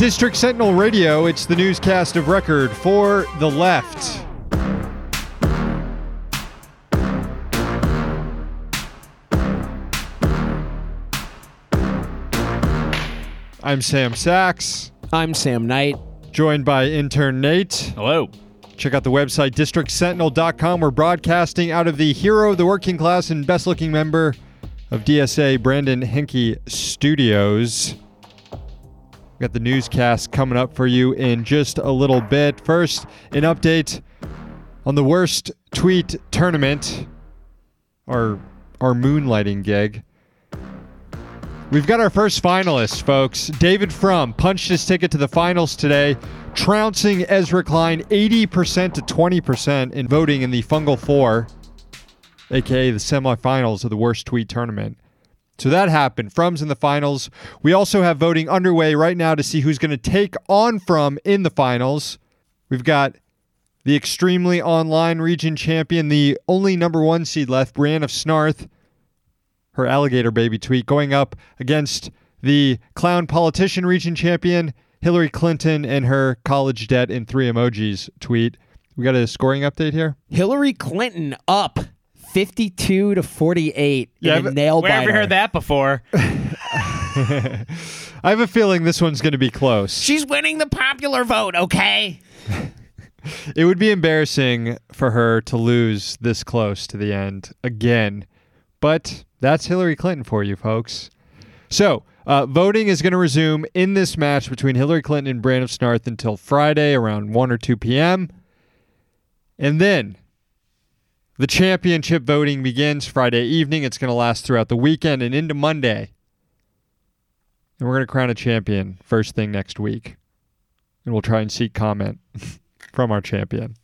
District Sentinel Radio, it's the newscast of record for the left. I'm Sam Sachs, I'm Sam Knight. joined by intern Nate. Hello. Check out the website districtsentinel.com. We're broadcasting out of the hero of the working class and best looking member of DSA, Brandon Hinke Studios. We got the newscast coming up for you in just a little bit. First, an update on the worst tweet tournament, our our moonlighting gig. We've got our first finalist, folks. David Frum punched his ticket to the finals today, trouncing Ezra Klein 80% to 20% in voting in the Fungal Four, aka the semifinals of the worst tweet tournament. So that happened. Frum's in the finals. We also have voting underway right now to see who's going to take on From in the finals. We've got the extremely online region champion, the only number one seed left, Brienne of Snarth, her alligator baby tweet, going up against the clown politician region champion, Hillary Clinton, and her college debt in three emojis tweet. We got a scoring update here. Hillary Clinton up 52 to 48 Yeah, in a nail Where have you heard that before? I have a feeling this one's going to be close. She's winning the popular vote, okay? It would be embarrassing for her to lose this close to the end again. But that's Hillary Clinton for you, folks. So, uh, voting is going to resume in this match between Hillary Clinton and Brandon Snarth until Friday around 1 or 2 p.m. And then the championship voting begins Friday evening. It's going to last throughout the weekend and into Monday. And we're going to crown a champion first thing next week. And we'll try and seek comment from our champion.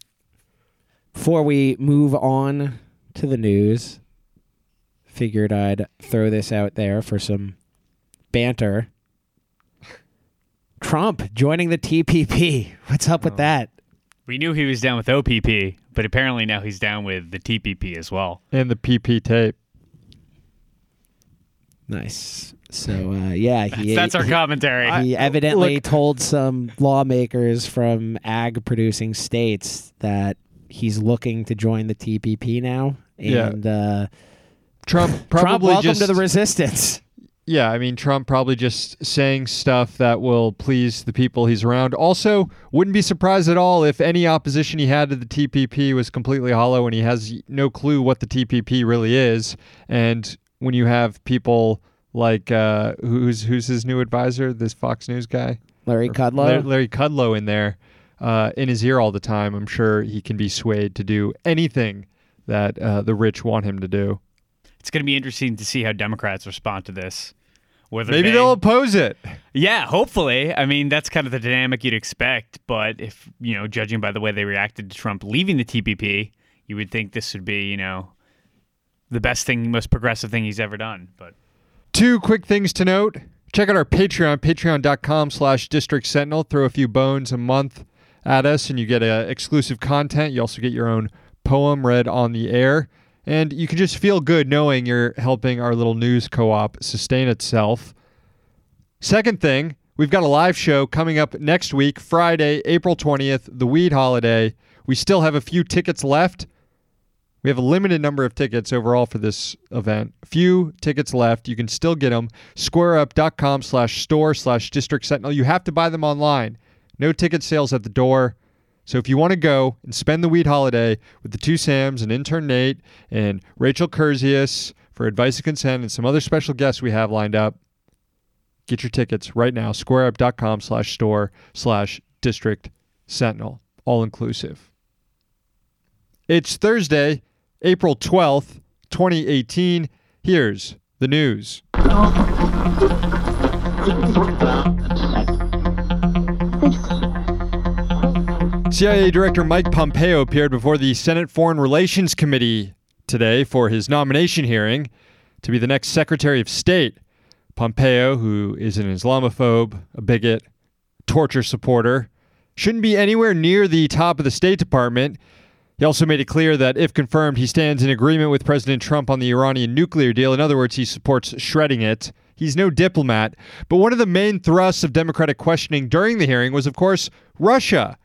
Before we move on to the news, figured I'd throw this out there for some banter. Trump joining the TPP. What's up Oh. with that? We knew he was down with OPP, but apparently now he's down with the TPP as well. And the PP tape. Nice. So, uh, yeah, he, That's our he- commentary. He evidently look- told some lawmakers from ag producing states that he's looking to join the TPP now. Yeah. And uh, Trump Trump, probably welcome just to the resistance. Yeah, I mean Trump probably just saying stuff that will please the people he's around. Also, wouldn't be surprised at all if any opposition he had to the TPP was completely hollow and he has no clue what the TPP really is. And when you have people like uh, who's who's his new advisor, this Fox News guy, Larry Kudlow. Larry, Larry Kudlow in there, uh, in his ear all the time. I'm sure he can be swayed to do anything that uh, the rich want him to do. It's going to be interesting to see how Democrats respond to this. Whether Maybe they, they'll oppose it. Yeah, hopefully. I mean, that's kind of the dynamic you'd expect. But if, you know, judging by the way they reacted to Trump leaving the TPP, you would think this would be, you know, the best thing, most progressive thing he's ever done. But Two quick things to note. Check out our Patreon, patreon.com slash district sentinel. Throw a few bones a month at us and you get uh, exclusive content. You also get your own poem read on the air. And you can just feel good knowing you're helping our little news co op sustain itself. Second thing, we've got a live show coming up next week, Friday, April 20th, the Weed Holiday. We still have a few tickets left. We have a limited number of tickets overall for this event. Few tickets left. You can still get them. SquareUp.com slash store slash District Sentinel. You have to buy them online. No ticket sales at the door. So if you want to go and spend the weed holiday with the two Sams and intern Nate and Rachel Curzius for advice and consent and some other special guests we have lined up, get your tickets right now. SquareUp.com slash store slash District Sentinel. All inclusive. It's Thursday, April 12th, 2018. Here's the news. CIA Director Mike Pompeo appeared before the Senate Foreign Relations Committee today for his nomination hearing to be the next Secretary of State. Pompeo, who is an Islamophobe, a bigot, torture supporter, shouldn't be anywhere near the top of the State Department. He also made it clear that if confirmed, he stands in agreement with President Trump on the Iranian nuclear deal. In other words, he supports shredding it. He's no diplomat. But one of the main thrusts of Democratic questioning during the hearing was, of course, Russia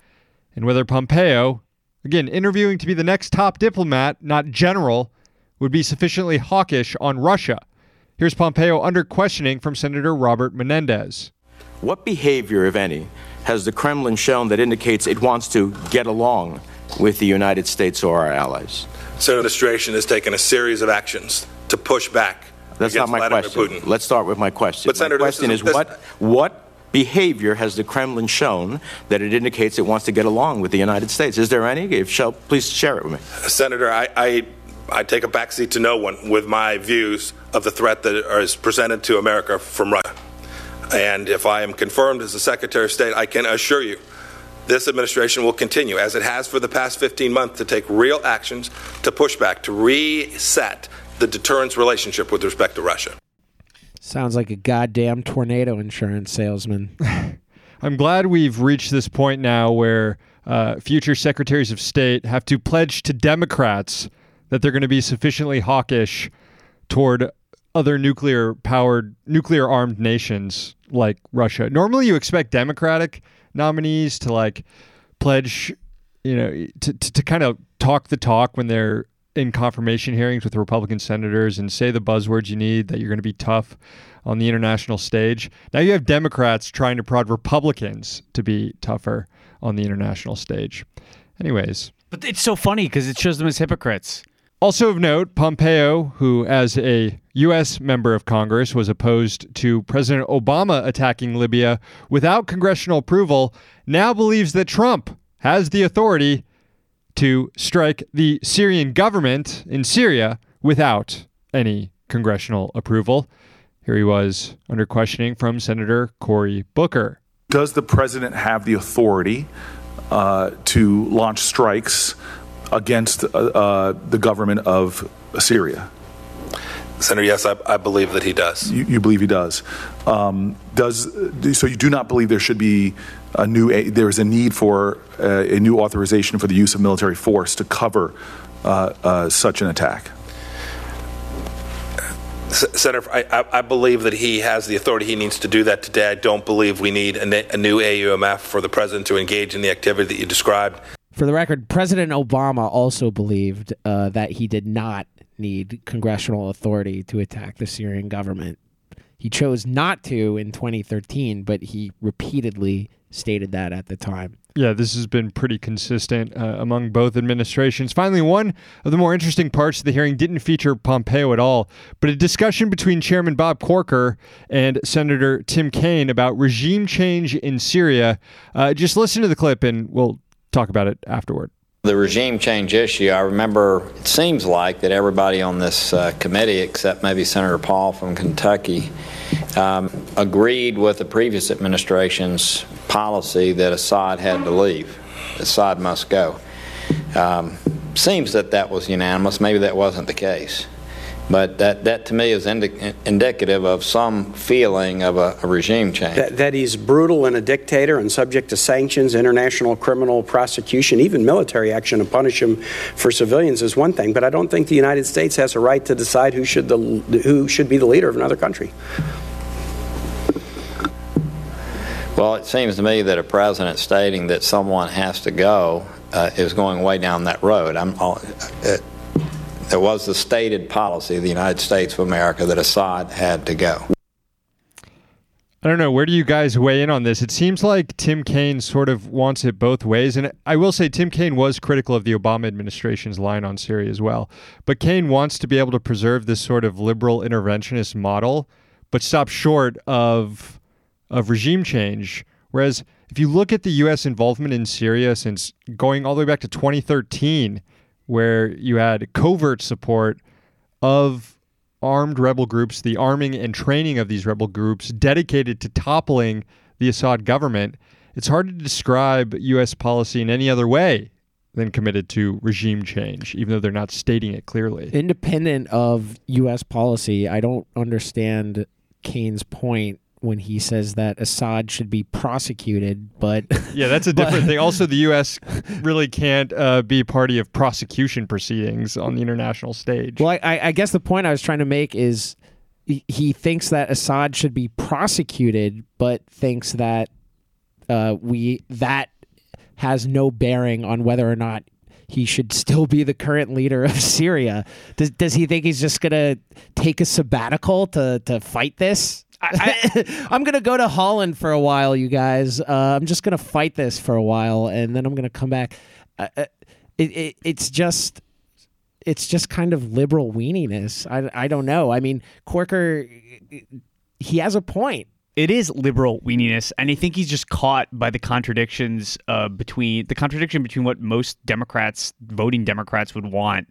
and whether Pompeo, again, interviewing to be the next top diplomat, not general, would be sufficiently hawkish on Russia. Here's Pompeo under questioning from Senator Robert Menendez. What behavior, if any, has the Kremlin shown that indicates it wants to get along with the United States or our allies? The administration has taken a series of actions to push back That's not against my Vladimir question. Putin. Let's start with my question. But, my Senator, this question is- is, what what behavior has the Kremlin shown that it indicates it wants to get along with the United States? Is there any? If so, please share it with me. Senator, I, I, I take a backseat to no one with my views of the threat that is presented to America from Russia. And if I am confirmed as the Secretary of State, I can assure you this administration will continue, as it has for the past 15 months, to take real actions to push back, to reset the deterrence relationship with respect to Russia. Sounds like a goddamn tornado insurance salesman. I'm glad we've reached this point now where uh, future secretaries of state have to pledge to Democrats that they're going to be sufficiently hawkish toward other nuclear powered, nuclear armed nations like Russia. Normally, you expect Democratic nominees to like pledge, you know, to, to, to kind of talk the talk when they're in confirmation hearings with Republican senators and say the buzzwords you need that you're going to be tough on the international stage. Now you have Democrats trying to prod Republicans to be tougher on the international stage. Anyways, But it's so funny because it shows them as hypocrites. also of note, Pompeo, who as a U.S. member of Congress was opposed to President Obama attacking Libya without congressional approval, now believes that Trump has the authority to strike the Syrian government in Syria without any congressional approval. Here he was under questioning from Senator Cory Booker. Does the president have the authority uh, to launch strikes against uh, uh, the government of Syria? Senator, yes, I, I believe that he does. You, you believe he does. Um, does so? You do not believe there should be a new. A, there is a need for uh, a new authorization for the use of military force to cover uh, uh, such an attack. Senator, I, I, I believe that he has the authority he needs to do that today. I don't believe we need a, a new AUMF for the president to engage in the activity that you described. For the record, President Obama also believed uh, that he did not need congressional authority to attack the Syrian government. He chose not to in 2013, but he repeatedly stated that at the time. Yeah, this has been pretty consistent uh, among both administrations. Finally, one of the more interesting parts of the hearing didn't feature Pompeo at all, but a discussion between Chairman Bob Corker and Senator Tim Kaine about regime change in Syria. Uh, just listen to the clip and we'll talk about it afterward. The regime change issue, I remember it seems like that everybody on this uh, committee, except maybe Senator Paul from Kentucky, um, agreed with the previous administration's policy that Assad had to leave. Assad must go. Um, seems that that was unanimous. Maybe that wasn't the case. But that, that to me is indi- indicative of some feeling of a, a regime change. That, that he's brutal and a dictator and subject to sanctions, international criminal prosecution, even military action to punish him for civilians is one thing. But I don't think the United States has a right to decide who should the who should be the leader of another country. Well, it seems to me that a president stating that someone has to go uh, is going way down that road. I'm, it, there was the stated policy of the United States of America that Assad had to go. I don't know. Where do you guys weigh in on this? It seems like Tim Kaine sort of wants it both ways. And I will say Tim Kaine was critical of the Obama administration's line on Syria as well. But Kaine wants to be able to preserve this sort of liberal interventionist model, but stop short of of regime change. Whereas if you look at the U.S. involvement in Syria since going all the way back to 2013, where you had covert support of armed rebel groups, the arming and training of these rebel groups dedicated to toppling the Assad government, it's hard to describe U.S. policy in any other way than committed to regime change, even though they're not stating it clearly. Independent of U.S. policy, I don't understand Kaine's point when he says that Assad should be prosecuted, but Yeah, that's a different thing. Also, the U.S. really can't uh, be party of prosecution proceedings on the international stage. Well, I, I guess the point I was trying to make is he, he thinks that Assad should be prosecuted, but thinks that uh, we that has no bearing on whether or not he should still be the current leader of Syria. Does does he think he's just gonna take a sabbatical to to fight this? I, am gonna go to Holland for a while, you guys. Uh, I'm just gonna fight this for a while, and then I'm gonna come back. Uh, uh it, it, it's just it's just kind of liberal weeniness. I, I don't know. I mean, Corker, he has a point. It is liberal weeniness, and I think he's just caught by the contradictions uh, between the contradiction between what most Democrats, voting Democrats, would want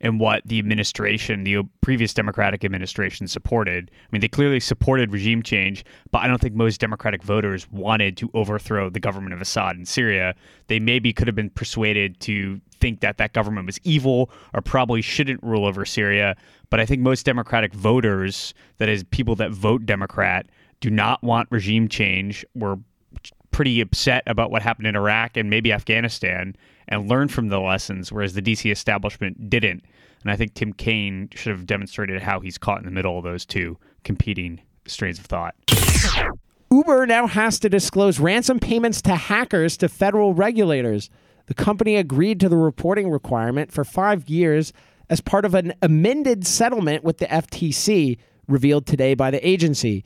and what the administration, the previous Democratic administration, supported. I mean, they clearly supported regime change, but I don't think most Democratic voters wanted to overthrow the government of Assad in Syria. They maybe could have been persuaded to think that that government was evil or probably shouldn't rule over Syria. But I think most Democratic voters, that is, people that vote Democrat, do not want regime change. Were pretty upset about what happened in Iraq and maybe Afghanistan and learn from the lessons, whereas the DC establishment didn't. And I think Tim Kaine should have demonstrated how he's caught in the middle of those two competing strains of thought. Uber now has to disclose ransom payments to hackers to federal regulators. The company agreed to the reporting requirement for five years as part of an amended settlement with the FTC, revealed today by the agency.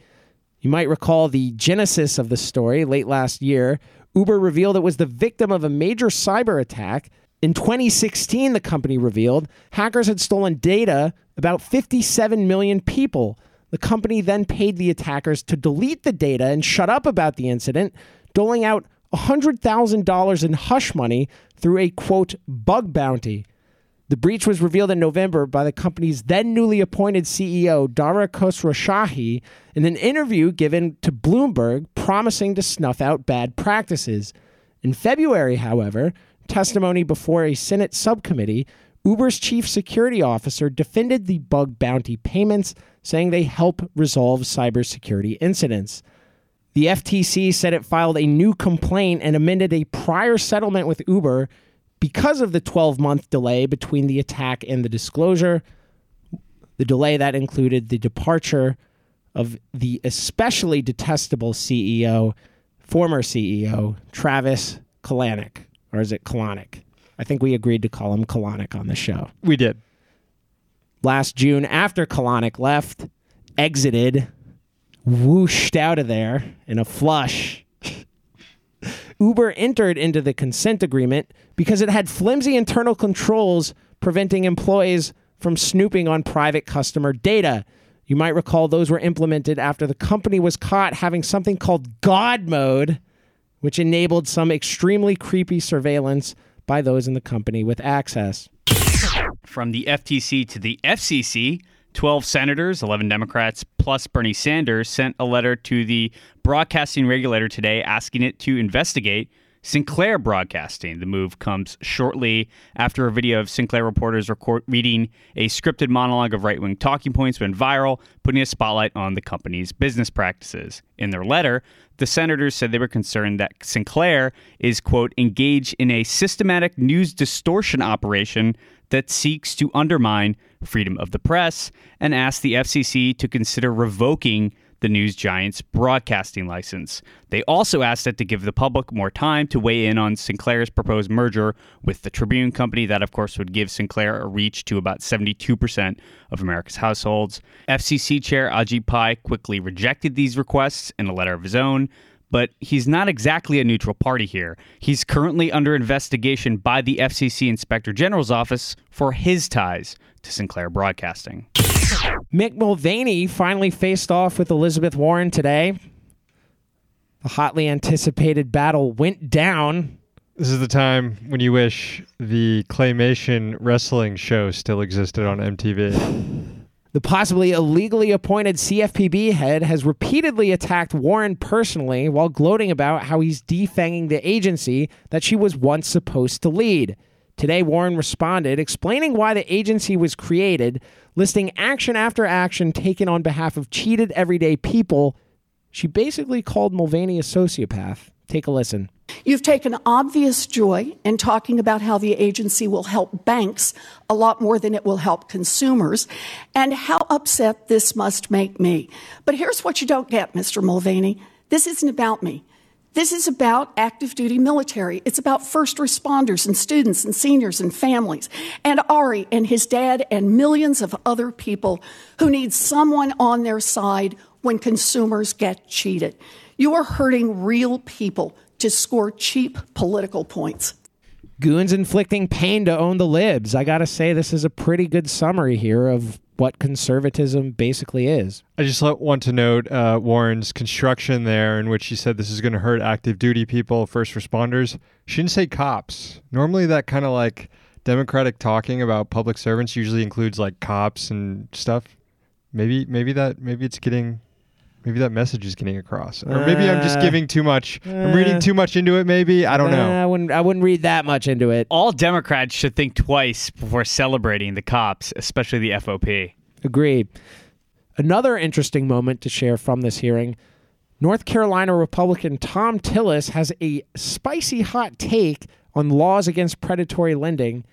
You might recall the genesis of the story late last year. Uber revealed it was the victim of a major cyber attack. In 2016, the company revealed hackers had stolen data about 57 million people. The company then paid the attackers to delete the data and shut up about the incident, doling out $100,000 in hush money through a quote bug bounty. The breach was revealed in November by the company's then newly appointed CEO, Dara Khosrowshahi, in an interview given to Bloomberg promising to snuff out bad practices. In February, however, testimony before a Senate subcommittee, Uber's chief security officer defended the bug bounty payments, saying they help resolve cybersecurity incidents. The FTC said it filed a new complaint and amended a prior settlement with Uber because of the 12 month delay between the attack and the disclosure, the delay that included the departure of the especially detestable CEO, former CEO, Travis Kalanick. Or is it Kalanick? I think we agreed to call him Kalanick on the show. We did. Last June, after Kalanick left, exited, whooshed out of there in a flush Uber entered into the consent agreement because it had flimsy internal controls preventing employees from snooping on private customer data. You might recall those were implemented after the company was caught having something called God mode, which enabled some extremely creepy surveillance by those in the company with access. From the FTC to the FCC, 12 senators, 11 Democrats, plus Bernie Sanders sent a letter to the broadcasting regulator today asking it to investigate Sinclair Broadcasting. The move comes shortly after a video of Sinclair reporters record- reading a scripted monologue of right wing talking points went viral, putting a spotlight on the company's business practices. In their letter, the senators said they were concerned that Sinclair is, quote, engaged in a systematic news distortion operation that seeks to undermine freedom of the press and asked the FCC to consider revoking the news giant's broadcasting license. They also asked it to give the public more time to weigh in on Sinclair's proposed merger with the Tribune Company. That, of course, would give Sinclair a reach to about 72% of America's households. FCC Chair Ajit Pai quickly rejected these requests in a letter of his own. But he's not exactly a neutral party here. He's currently under investigation by the FCC Inspector General's office for his ties to Sinclair Broadcasting. Mick Mulvaney finally faced off with Elizabeth Warren today. The hotly anticipated battle went down. This is the time when you wish the claymation wrestling show still existed on MTV. The possibly illegally appointed CFPB head has repeatedly attacked Warren personally while gloating about how he's defanging the agency that she was once supposed to lead. Today, Warren responded, explaining why the agency was created, listing action after action taken on behalf of cheated everyday people. She basically called Mulvaney a sociopath. Take a listen. You've taken obvious joy in talking about how the agency will help banks a lot more than it will help consumers and how upset this must make me. But here's what you don't get, Mr. Mulvaney. This isn't about me. This is about active duty military. It's about first responders and students and seniors and families and Ari and his dad and millions of other people who need someone on their side when consumers get cheated. You are hurting real people to score cheap political points. Goons inflicting pain to own the libs. I got to say, this is a pretty good summary here of what conservatism basically is. I just want to note uh, Warren's construction there, in which she said this is going to hurt active duty people, first responders. She didn't say cops. Normally, that kind of like Democratic talking about public servants usually includes like cops and stuff. Maybe, maybe that, maybe it's getting maybe that message is getting across or maybe i'm just Uh, giving too much i'm reading uh, too much into it maybe i don't Uh, know I wouldn't. I wouldn't read that much into it. All Democrats should think twice before celebrating the cops, especially the FOP. Agreed. Another interesting moment to share from this hearing North Carolina Republican Thom Tillis has a spicy hot take on laws against predatory lending.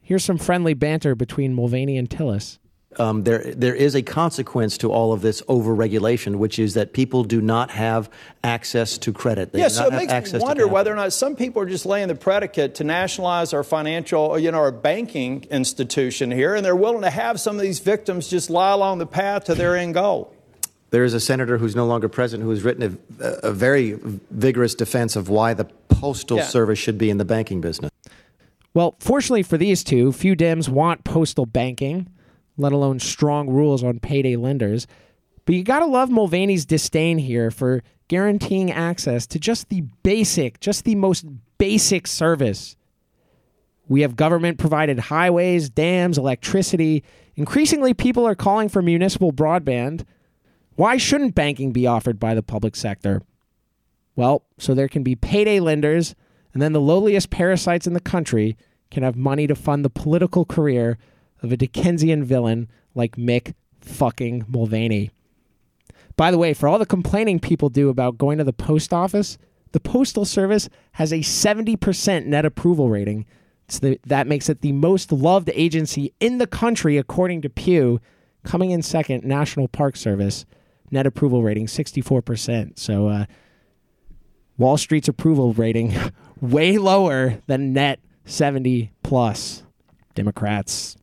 Here's some friendly banter between Mulvaney and Tillis. Um, there there is a consequence to all of this overregulation, which is that people do not have access to credit. They yeah, do so it have makes access me wonder whether or not some people are just laying the predicate to nationalize our financial, you know, our banking institution here, and they're willing to have some of these victims just lie along the path to their end goal. There is a senator who's no longer president who has written a, a very vigorous defense of why the postal Yeah. service should be in the banking business. Well, fortunately for these two, few Dems want postal banking, let alone strong rules on payday lenders. But you gotta love Mulvaney's disdain here for guaranteeing access to just the basic, just the most basic service. We have government provided highways, dams, electricity. Increasingly, people are calling for municipal broadband. Why shouldn't banking be offered by the public sector? Well, so there can be payday lenders, and then the lowliest parasites in the country can have money to fund the political career of a Dickensian villain like Mick fucking Mulvaney. By the way, for all the complaining people do about going to the post office, the Postal Service has a 70% net approval rating. The, that makes it the most loved agency in the country, according to Pew. Coming in second, National Park Service, net approval rating 64%. So, uh, Wall Street's approval rating way lower than net 70 plus. Democrats.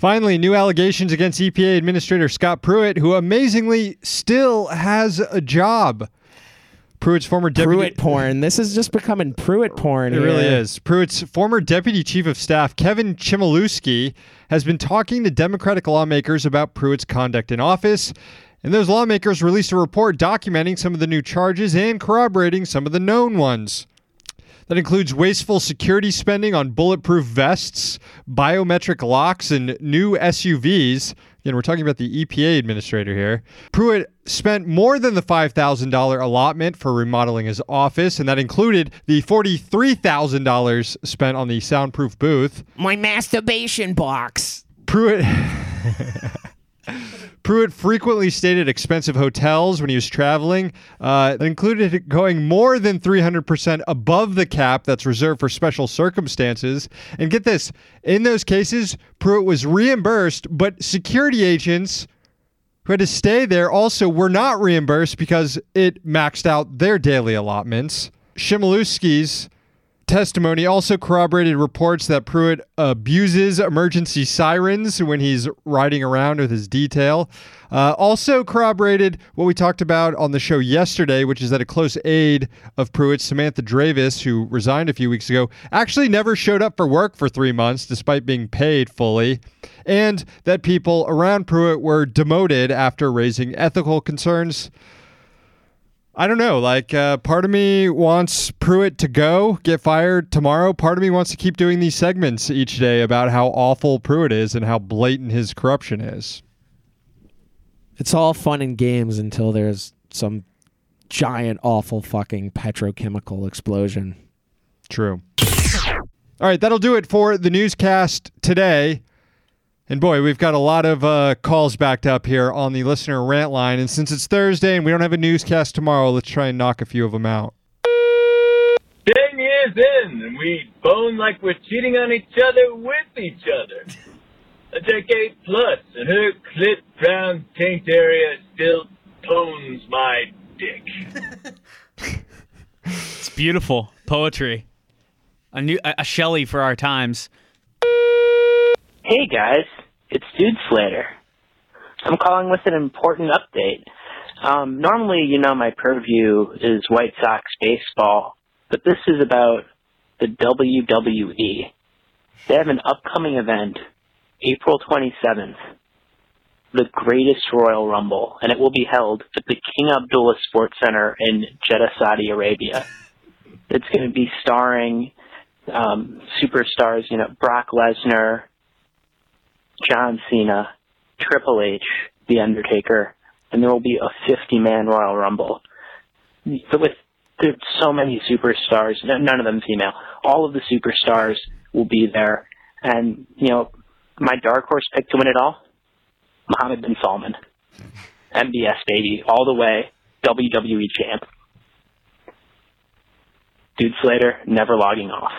Finally, new allegations against EPA Administrator Scott Pruitt, who amazingly still has a job. Pruitt's former deputy. Pruitt porn. This is just becoming Pruitt porn. It really is. Pruitt's former deputy chief of staff, Kevin Chmielewski, has been talking to Democratic lawmakers about Pruitt's conduct in office. And those lawmakers released a report documenting some of the new charges and corroborating some of the known ones. That includes wasteful security spending on bulletproof vests, biometric locks, and new SUVs. Again, we're talking about the EPA administrator here. Pruitt spent more than the $5,000 allotment for remodeling his office, and that included the $43,000 spent on the soundproof booth. My masturbation box. Pruitt. Pruitt frequently stayed at expensive hotels when he was traveling. Uh, that included going more than 300% above the cap that's reserved for special circumstances. And get this in those cases, Pruitt was reimbursed, but security agents who had to stay there also were not reimbursed because it maxed out their daily allotments. Chmielewski's testimony also corroborated reports that Pruitt abuses emergency sirens when he's riding around with his detail. Uh, also corroborated what we talked about on the show yesterday, which is that a close aide of Pruitt, Samantha Dravis, who resigned a few weeks ago, actually never showed up for work for three months despite being paid fully, and that people around Pruitt were demoted after raising ethical concerns. I don't know. Like, uh, part of me wants Pruitt to go, get fired tomorrow. Part of me wants to keep doing these segments each day about how awful Pruitt is and how blatant his corruption is. It's all fun and games until there's some giant, awful fucking petrochemical explosion. True. All right, that'll do it for the newscast today. And boy, we've got a lot of uh, calls backed up here on the listener rant line. And since it's Thursday and we don't have a newscast tomorrow, let's try and knock a few of them out. years in, and we bone like we're cheating on each other with each other. A decade plus, and her clit brown taint area still tones my dick. It's beautiful poetry. A new a, a Shelley for our times. Hey guys, it's Dude Slater. I'm calling with an important update. Um, normally, you know, my purview is White Sox baseball, but this is about the WWE. They have an upcoming event, April 27th, the greatest Royal Rumble, and it will be held at the King Abdullah Sports Center in Jeddah, Saudi Arabia. It's going to be starring um, superstars, you know, Brock Lesnar, John Cena, Triple H, The Undertaker, and there will be a 50-man Royal Rumble. With there's so many superstars, none of them female. All of the superstars will be there, and you know, my dark horse pick to win it all, Mohammed bin Salman, MBS baby, all the way, WWE champ. Dude Slater, never logging off.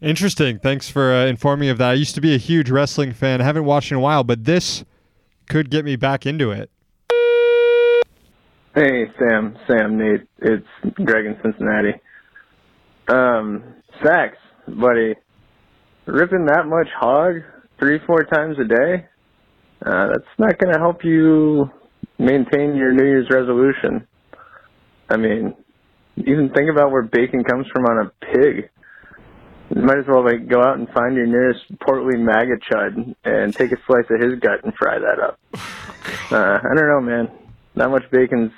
Interesting. Thanks for uh, informing me of that. I used to be a huge wrestling fan. I haven't watched in a while, but this could get me back into it. Hey, Sam, Sam, Nate. It's Greg in Cincinnati. Um, Sachs, buddy, ripping that much hog three, four times a day, uh, that's not going to help you maintain your New Year's resolution. I mean, even think about where bacon comes from on a pig. You might as well like go out and find your nearest portly maggot chud and take a slice of his gut and fry that up. Uh, I don't know, man. That much bacon's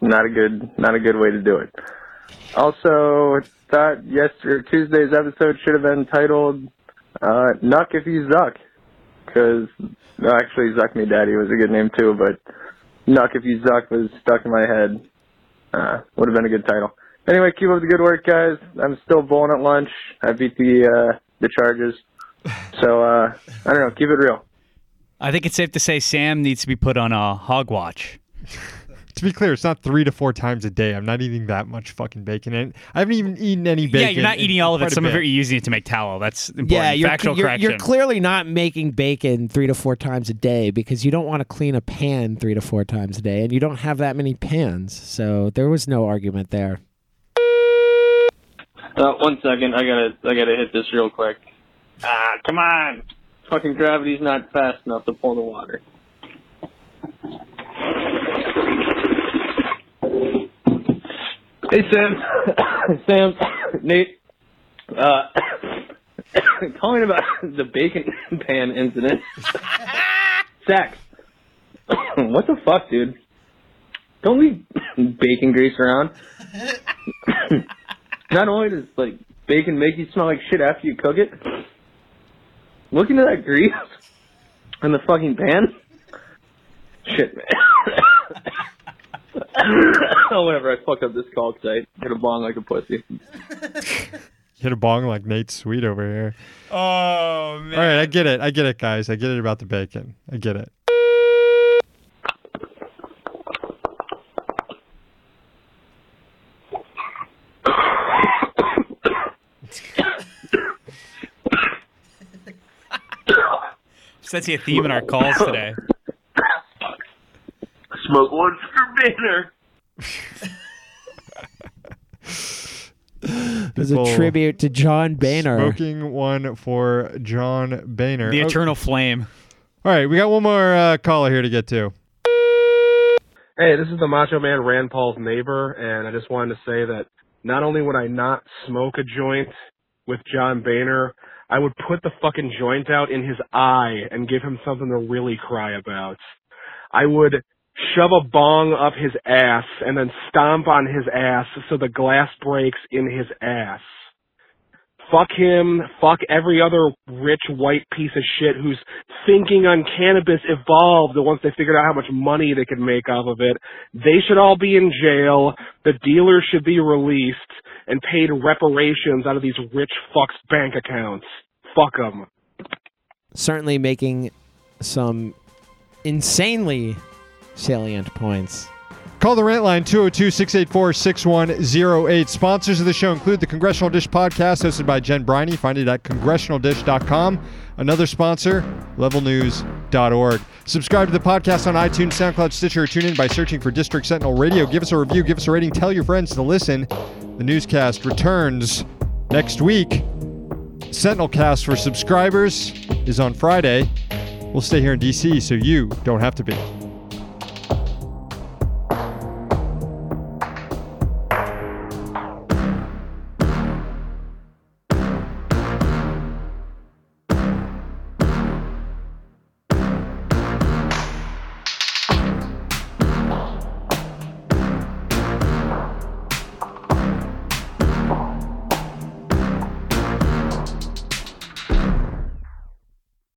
not a good not a good way to do it. Also, thought yesterday Tuesday's episode should have been titled uh, "Nuck if you Zuck," because no, actually Zuck Me Daddy was a good name too, but "Nuck if you Zuck" was stuck in my head. Uh, would have been a good title. Anyway, keep up the good work, guys. I'm still bowling at lunch. I beat the uh, the charges, so uh, I don't know. Keep it real. I think it's safe to say Sam needs to be put on a hog watch. To be clear, it's not three to four times a day. I'm not eating that much fucking bacon, and I haven't even eaten any bacon. yeah, you're not eating all of it. Some of it you're using it to make tallow. That's important. Yeah, you're, Factual you're, correction. you're clearly not making bacon three to four times a day because you don't want to clean a pan three to four times a day, and you don't have that many pans. So there was no argument there. Uh, one second, I gotta I gotta hit this real quick. Ah, come on! Fucking gravity's not fast enough to pull the water. Hey Sam, Sam, Nate, uh, calling about the bacon pan incident. Sachs, what the fuck, dude? Don't leave bacon grease around. Not only does like bacon make you smell like shit after you cook it, look into that grease in the fucking pan. Shit, man. oh, whatever. I fucked up this call because I hit a bong like a pussy. Hit a bong like Nate Sweet over here. Oh man! All right, I get it. I get it, guys. I get it about the bacon. I get it. That's a theme in our calls today. Smoke one for dinner. It was a tribute to John Boehner. Smoking one for John Boehner. The Oh, eternal flame. All right, we got one more uh, caller here to get to. Hey, this is the Macho Man Rand Paul's neighbor, and I just wanted to say that not only would I not smoke a joint with John Boehner, I would put the fucking joint out in his eye and give him something to really cry about. I would shove a bong up his ass and then stomp on his ass so the glass breaks in his ass. Fuck him, fuck every other rich white piece of shit who's thinking on cannabis evolved once they figured out how much money they could make off of it. They should all be in jail. The dealers should be released and paid reparations out of these rich fucks' bank accounts. Fuck them. Certainly making some insanely salient points. Call the rant line 202 684 6108. Sponsors of the show include the Congressional Dish podcast hosted by Jen Briney. Find it at congressionaldish.com. Another sponsor, levelnews.org. Subscribe to the podcast on iTunes, SoundCloud, Stitcher, or tune in by searching for District Sentinel Radio. Give us a review, give us a rating, tell your friends to listen. The newscast returns next week. Sentinel Cast for subscribers is on Friday. We'll stay here in DC so you don't have to be.